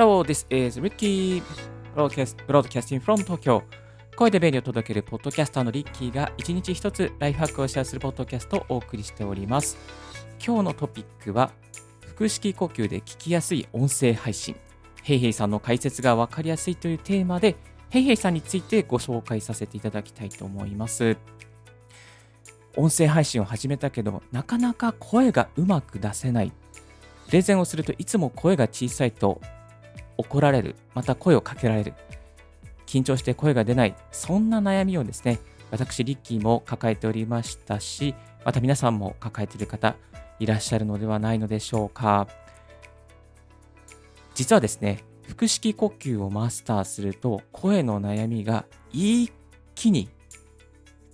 Hello, this is Ricky Broadcast, Broadcasting from Tokyo. 声で便利を届けるポッドキャスターのリッキーが一日一つライフハックをシェアするポッドキャストをお送りしております。今日のトピックは、腹式呼吸で聞きやすい音声配信。ヘイヘイさんの解説がわかりやすいというテーマで、ヘイヘイさんについてご紹介させていただきたいと思います。音声配信を始めたけど、なかなか声がうまく出せない。プレゼンをするといつも声が小さいと怒られる。また声をかけられる。緊張して声が出ない。そんな悩みをですね、私、リッキーも抱えておりましたし、また皆さんも抱えている方いらっしゃるのではないのでしょうか。実はですね、腹式呼吸をマスターすると声の悩みが一気に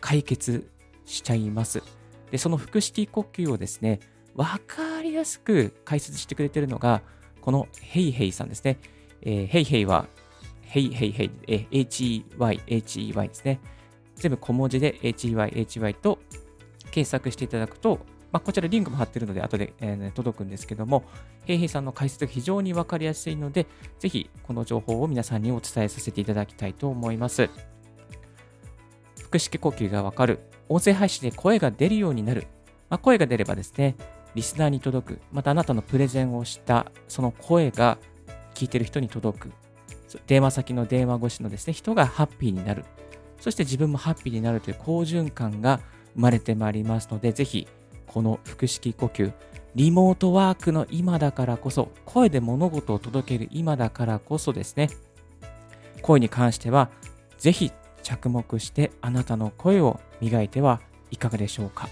解決しちゃいます。で、その腹式呼吸をですね、わかりやすく解説してくれているのが、このヘイヘイさんですね。えー、ヘイヘイは、ヘイヘイヘイ、えー、HEY、HEY ですね。全部小文字で HEY、HEY と検索していただくと、まあ、こちらリンクも貼ってるので後で、えー、届くんですけども、ヘイヘイさんの解説が非常にわかりやすいので、ぜひこの情報を皆さんにお伝えさせていただきたいと思います。腹式呼吸がわかる音声配信で声が出るようになる。まあ、声が出ればですね、リスナーに届く。またあなたのプレゼンをしたその声が聞いてる人に届く。電話先の電話越しのですね、人がハッピーになる。そして自分もハッピーになるという好循環が生まれてまいりますので、ぜひこの腹式呼吸、リモートワークの今だからこそ、声で物事を届ける今だからこそですね、声に関しては、ぜひ着目してあなたの声を磨いてはいかがでしょうか。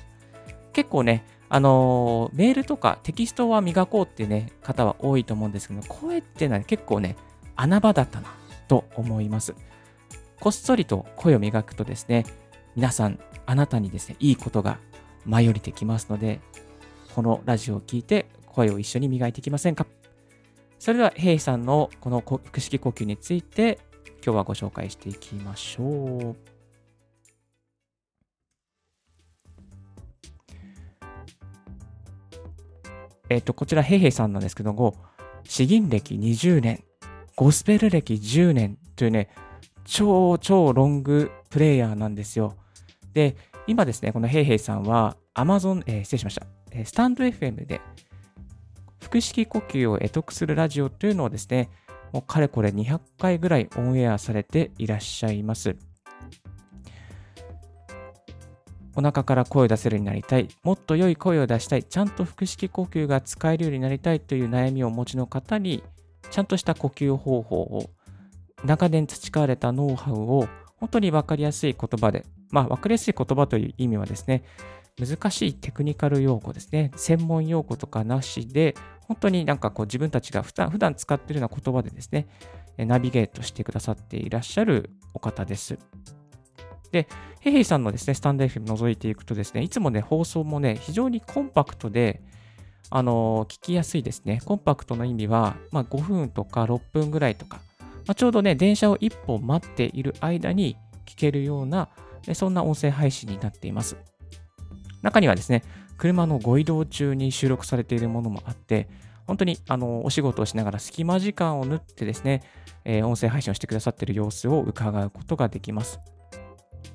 結構ね、あの、メールとかテキストは磨こうってね、方は多いと思うんですけど、声ってのは結構ね、穴場だったなと思います。こっそりと声を磨くとですね、皆さん、あなたにですね、いいことが舞い降りてきますので、このラジオを聞いて声を一緒に磨いていきませんか？それでは、ヘイさんのこの腹式呼吸について今日はご紹介していきましょう。えっ、と、こちら、ヘイヘイさんなんですけども、詩吟歴20年、ゴスペル歴10年というね、超超ロングプレイヤーなんですよ。で、今ですね、このヘイヘイさんは Amazon、えー、失礼しました、スタンド FM で腹式呼吸を得得するラジオというのをですね、もうかれこれ200回ぐらいオンエアされていらっしゃいます。お腹から声を出せるようになりたい、もっと良い声を出したい、ちゃんと腹式呼吸が使えるようになりたいという悩みをお持ちの方に、ちゃんとした呼吸方法を、長年培われたノウハウを本当に分かりやすい言葉で、まあ分かりやすい言葉という意味はですね、難しいテクニカル用語ですね、専門用語とかなしで、本当になんかこう自分たちが普段普段使っているような言葉でですね、ナビゲートしてくださっていらっしゃるお方です。で、ヘイヘイさんのですね、スタンド FM 覗いていくとですね、いつもね、放送もね、非常にコンパクトで、あの、聞きやすいですね。コンパクトの意味は、まあ、5分とか6分ぐらいとか、まあ、ちょうどね、電車を1本待っている間に聞けるような、そんな音声配信になっています。中にはですね、車のご移動中に収録されているものもあって、本当にあのお仕事をしながら隙間時間を縫ってですね、えー、音声配信をしてくださっている様子を伺うことができます。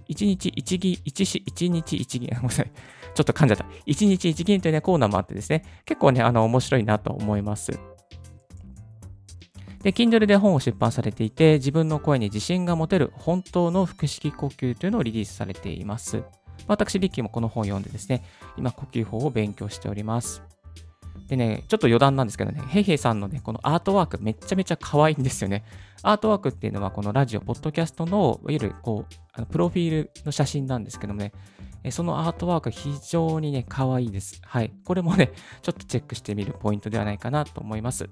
1日1議、1, 1日1議、ごめんなさい。ちょっと噛んじゃった。1日1議という、ね、コーナーもあってですね、結構ね、あの、面白いなと思います。で、Kindle で本を出版されていて、自分の声に自信が持てる本当の腹式呼吸というのをリリースされています。私、リッキーもこの本を読んでですね、今、呼吸法を勉強しております。でね、ちょっと余談なんですけどね、ヘイヘイさんのね、このアートワークめちゃめちゃ可愛いんですよね。アートワークっていうのは、このラジオ、ポッドキャストの、いわゆる、こう、あのプロフィールの写真なんですけどもね、そのアートワーク非常にね、可愛いです。はい。これもね、ちょっとチェックしてみるポイントではないかなと思います。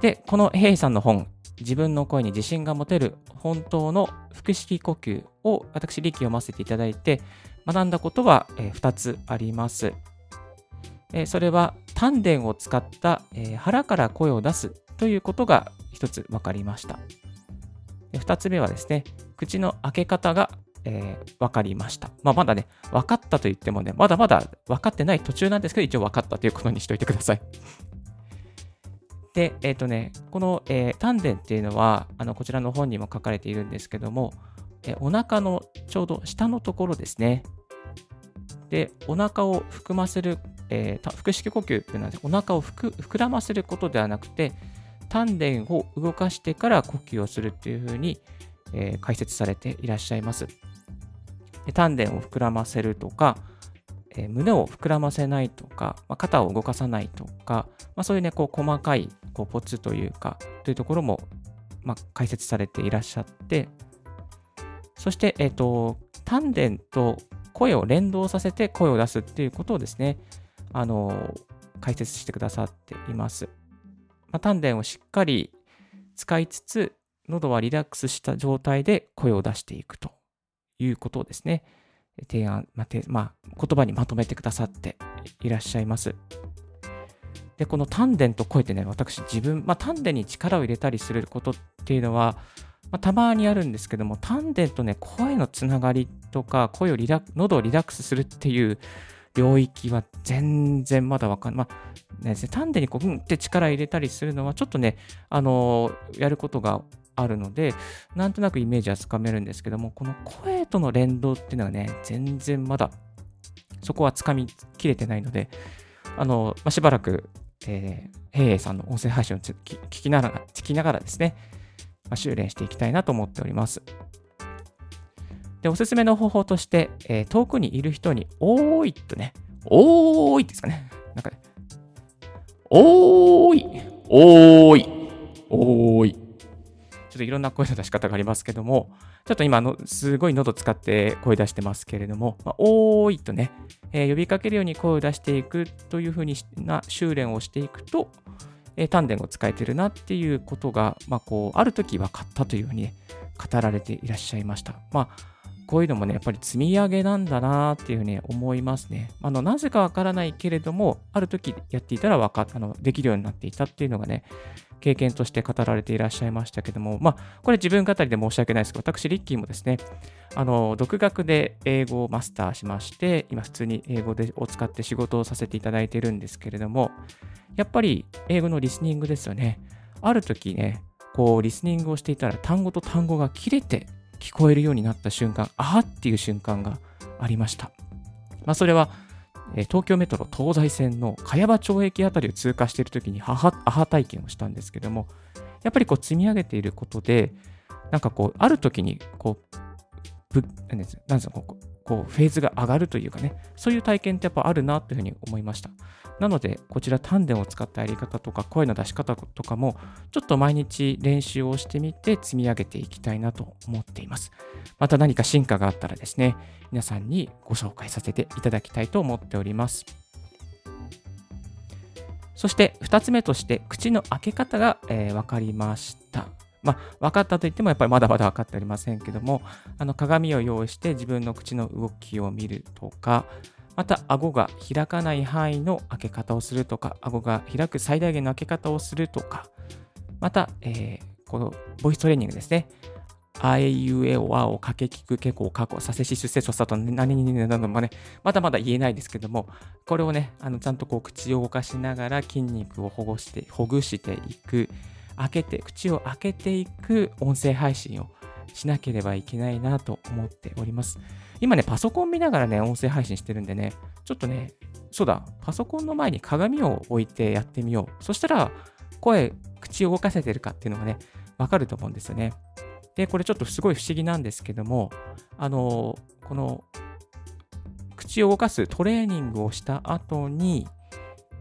で、このヘイさんの本、自分の声に自信が持てる本当の腹式呼吸を私、力読ませていただいて、学んだことは2つあります。それは丹田を使った腹から声を出すということが1つ分かりました。2つ目はですね、口の開け方が、えー、分かりました。まあ、まだね、分かったと言ってもね、まだまだ分かってない途中なんですけど、一応分かったということにしておいてください。で、えっ、ー、とね、この、えー、丹田っていうのは、あのこちらの本にも書かれているんですけども、え、お腹のちょうど下のところですね。で、お腹を含ませる、えー、腹式呼吸っていうのは、お腹を膨らませることではなくて、丹田を動かしてから呼吸をするっていうふうに、えー、解説されていらっしゃいます。丹田を膨らませるとか、え、胸を膨らませないとか、まあ、肩を動かさないとか、まあ、そういうね、こう細かいこうポツというか、というところも、まあ、解説されていらっしゃって、そして、えっ、ー、と、丹田と声を連動させて声を出すっていうことをですね、あの、解説してくださっています。まあ、丹田をしっかり使いつつ、喉はリラックスした状態で声を出していくということをですね、提案、まあまあ、言葉にまとめてくださっていらっしゃいます。で、この丹田と声ってね、私自分、まあ、丹田に力を入れたりすることっていうのは、まあ、たまにあるんですけども、丹田とね、声のつながりとか、声をリラ喉をリラックスするっていう領域は全然まだわかんない。まあ、ね、丹田にこう、うんって力入れたりするのは、ちょっとね、あのー、やることがあるので、なんとなくイメージはつかめるんですけども、この声との連動っていうのはね、全然まだそこはつかみきれてないので、あの、まあ、しばらく、えー、平イさんの音声配信を聞きながら聞きながらですね、ま、修練していきたいなと思っております。で、おすすめの方法として、えー、遠くにいる人に、おーいとね、おーいですかね。なんかね、おーい、おーい、おーい。ちょっといろんな声の出し方がありますけども、ちょっと今の、すごい喉使って声出してますけれども、まあ、おーいとね、えー、呼びかけるように声を出していくというふうにな修練をしていくと、えー、丹田を使えてるなっていうことが、まあ、こう、ある時分かったというふうに、ね、語られていらっしゃいました。まあこういうのもね、やっぱり積み上げなんだなっていうふうに思いますね。あの、なぜかわからないけれども、ある時やっていたらわかあのできるようになっていたっていうのがね、経験として語られていらっしゃいましたけども、まあ、これ自分語りで申し訳ないですけど、私、リッキーもですね、あの、独学で英語をマスターしまして、今普通に英語でを使って仕事をさせていただいているんですけれども、やっぱり英語のリスニングですよね。ある時ね、こう、リスニングをしていたら単語と単語が切れて聞こえるようになった瞬間、あーっていう瞬間がありました。まあ、それは、東京メトロ東西線の茅場町駅辺りを通過している時に母アハ体験をしたんですけども、やっぱりこう積み上げていることで、なんかこう、ある時にこう、ぶなんですかこう、こうフェーズが上がるというかね、そういう体験ってやっぱあるなというふうに思いました。なので、こちら丹田を使ったやり方とか、声の出し方とかも、ちょっと毎日練習をしてみて積み上げていきたいなと思っています。また何か進化があったらですね、皆さんにご紹介させていただきたいと思っております。そして2つ目として、口の開け方が、えー、分かりました。まあ、分かったといってもやっぱりまだまだ分かっておりませんけども、あの鏡を用意して自分の口の動きを見るとか、また、顎が開かない範囲の開け方をするとか、顎が開く最大限の開け方をするとか、また、えー、このボイストレーニングですね。あえいうえおあをかけきくけこ過去させし出世そさと何にねなどもね、まだまだ言えないですけども、これをね、あのちゃんとこう口を動かしながら筋肉をほぐして、ほぐしていく、開けて、口を開けていく音声配信をしなければいけないなと思っております。今ね、パソコン見ながらね、音声配信してるんでね、ちょっとね、そうだ、パソコンの前に鏡を置いてやってみよう。そしたら、声、口を動かせてるかっていうのがね、わかると思うんですよね。で、これちょっとすごい不思議なんですけども、あの、この、口を動かすトレーニングをした後に、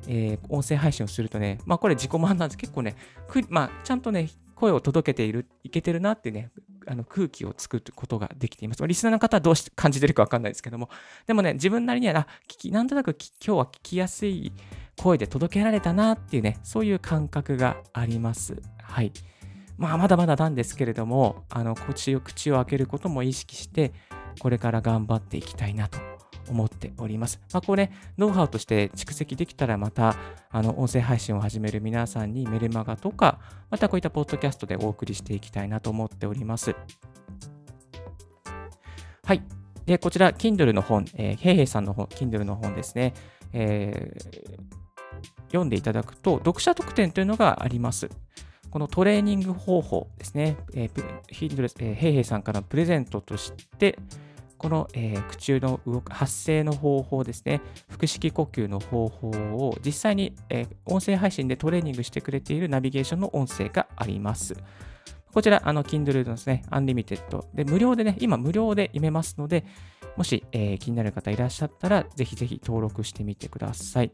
えー、音声配信をするとね、まあこれ自己満なんです。結構ね、まあちゃんとね、声を届けている、いけてるなってね、あの空気を作ることができています。リスナーの方はどうし感じてるかわかんないですけども、でもね、自分なりには、あ聞きなんとなく今日は聞きやすい声で届けられたなっていうね、そういう感覚があります。はい。まあ、まだまだなんですけれども、あの口を口を開けることも意識して、これから頑張っていきたいなと思っております。まあ、これ、ノウハウとして蓄積できたら、また、あの、音声配信を始める皆さんにメルマガとか、またこういったポッドキャストでお送りしていきたいなと思っております。はい。で、こちら、Kindle の本、えー、ヘイヘイさんの本、Kindle の本ですね。えー読んでいただくと、読者特典というのがあります。このトレーニング方法ですね、えー、ヒンドレス、えー、ヘイヘイさんからのプレゼントとして、この、えー、口の動く発声の方法ですね、腹式呼吸の方法を実際に、えー、音声配信でトレーニングしてくれているナビゲーションの音声があります。こちら、あの、Kindle のですね、 Unlimited で、無料でね、今無料で読めますので、もし、えー、気になる方いらっしゃったら、ぜひぜひ登録してみてください。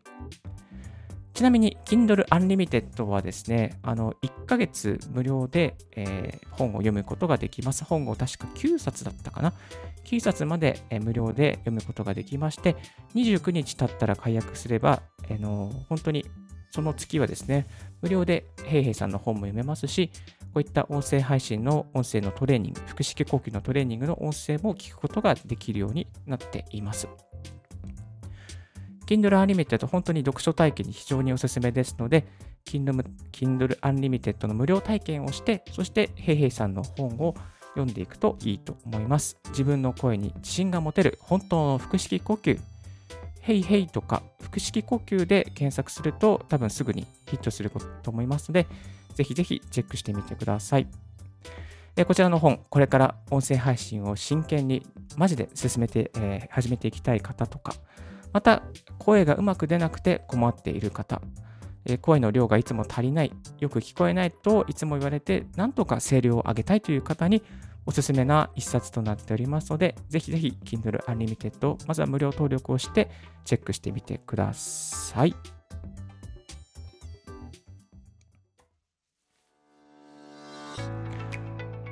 ちなみに Kindle Unlimited はですね、あの1ヶ月無料で、えー、本を読むことができます。本を確か9冊だったかな。9冊まで、えー、無料で読むことができまして、29日経ったら解約すれば、えー、の本当にその月はですね、無料でヘイヘイさんの本も読めますし、こういった音声配信の音声のトレーニング、腹式呼吸のトレーニングの音声も聞くことができるようになっています。Kindle Unlimited 本当に読書体験に非常におすすめですので、Kindle, Kindle Unlimited の無料体験をして、そしてヘイヘイさんの本を読んでいくといいと思います。自分の声に自信が持てる本当の腹式呼吸。ヘイヘイとか腹式呼吸で検索すると多分すぐにヒットすると思いますので、ぜひぜひチェックしてみてください。こちらの本、これから音声配信を真剣にマジで進めて、えー、始めていきたい方とか、また声がうまく出なくて困っている方、え声の量がいつも足りない、よく聞こえないといつも言われて、なんとか声量を上げたいという方におすすめな一冊となっておりますので、ぜひぜひ Kindle Unlimited まずは無料登録をしてチェックしてみてください。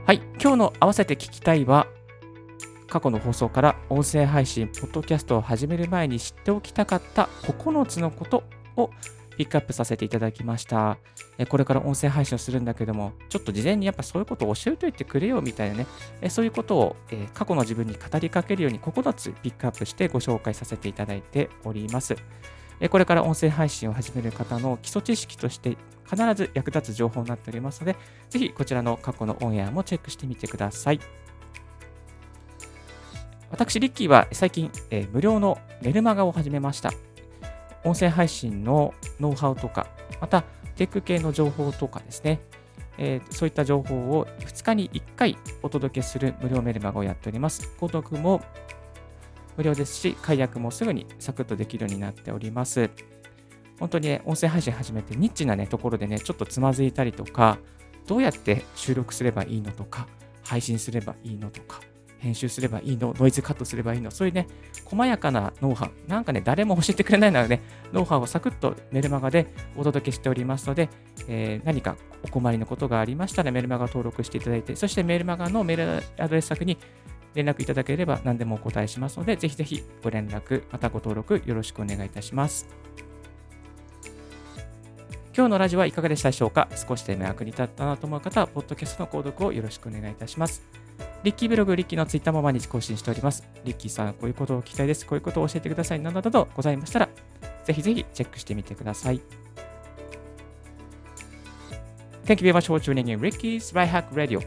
はい、今日の合わせて聞きたいは、過去の放送から音声配信、ポッドキャストを始める前に知っておきたかった9つのことをピックアップさせていただきました。これから音声配信をするんだけども、ちょっと事前にやっぱそういうことを教えておいてくれよみたいなね、そういうことを過去の自分に語りかけるように9つピックアップしてご紹介させていただいております。これから音声配信を始める方の基礎知識として必ず役立つ情報になっておりますので、ぜひこちらの過去のオンエアもチェックしてみてください。私、リッキーは最近、えー、無料のメルマガを始めました。音声配信のノウハウとか、またテック系の情報とかですね、えー、そういった情報を2日に1回お届けする無料メルマガをやっております。購読も無料ですし、解約もすぐにサクッとできるようになっております。本当にね、音声配信始めてニッチなね、ところでね、ちょっとつまずいたりとか、どうやって収録すればいいのとか、配信すればいいのとか、編集すればいいの、ノイズカットすればいいの、そういうね、細やかなノウハウ、なんかね、誰も教えてくれないのでね、ノウハウをサクッとメルマガでお届けしておりますので、えー、何かお困りのことがありましたらメルマガ登録していただいて、そしてメルマガのメールアドレス先に連絡いただければ何でもお答えしますので、ぜひぜひご連絡、またご登録よろしくお願いいたします。今日のラジオはいかがでしたでしょうか？少しでも役に立ったなと思う方は、ポッドキャストの購読をよろしくお願いいたします。リッキーブログ、リッキーのツイッターも毎日更新しております。リッキーさん、こういうことを聞きたいです。こういうことを教えてください。などなどございましたら、ぜひぜひチェックしてみてください。Thank you very much for tuning in Ricky's Right Hack Radio.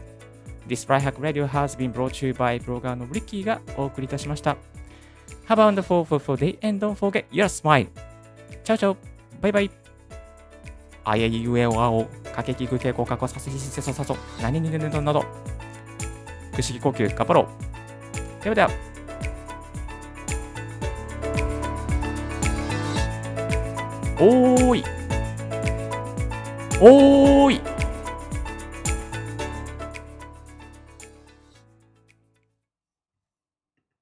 This Right Hack Radio has been brought to you by ブロガーの Ricky がお送りいたしました。Have a wonderful, full day and don't forget your smile. チャオチャオバイバイあやいうえおあお、かけきぐけこかこさせしせささそ、何ににぬぬなど。腹式呼吸頑張ろう。ではでは。おーい。おーい。